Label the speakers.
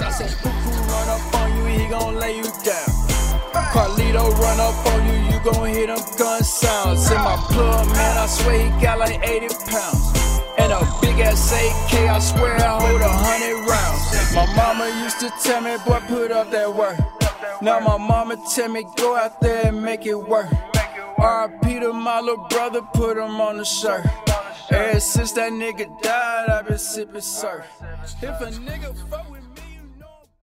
Speaker 1: I said, Cuckoo run up on you, he gon' lay you down. Carlito run up on you, you gon' hear them gun sounds. In my plug, man, I swear he got like 80 pounds. And a big ass AK, I swear I hold a hundred rounds. My mama used to tell me, boy, put up that work. Now my mama tell me, go out there and make it work. RIP to my little brother, put him on the shirt. Ever since that nigga died, I've been sipping surf. If a nigga fuck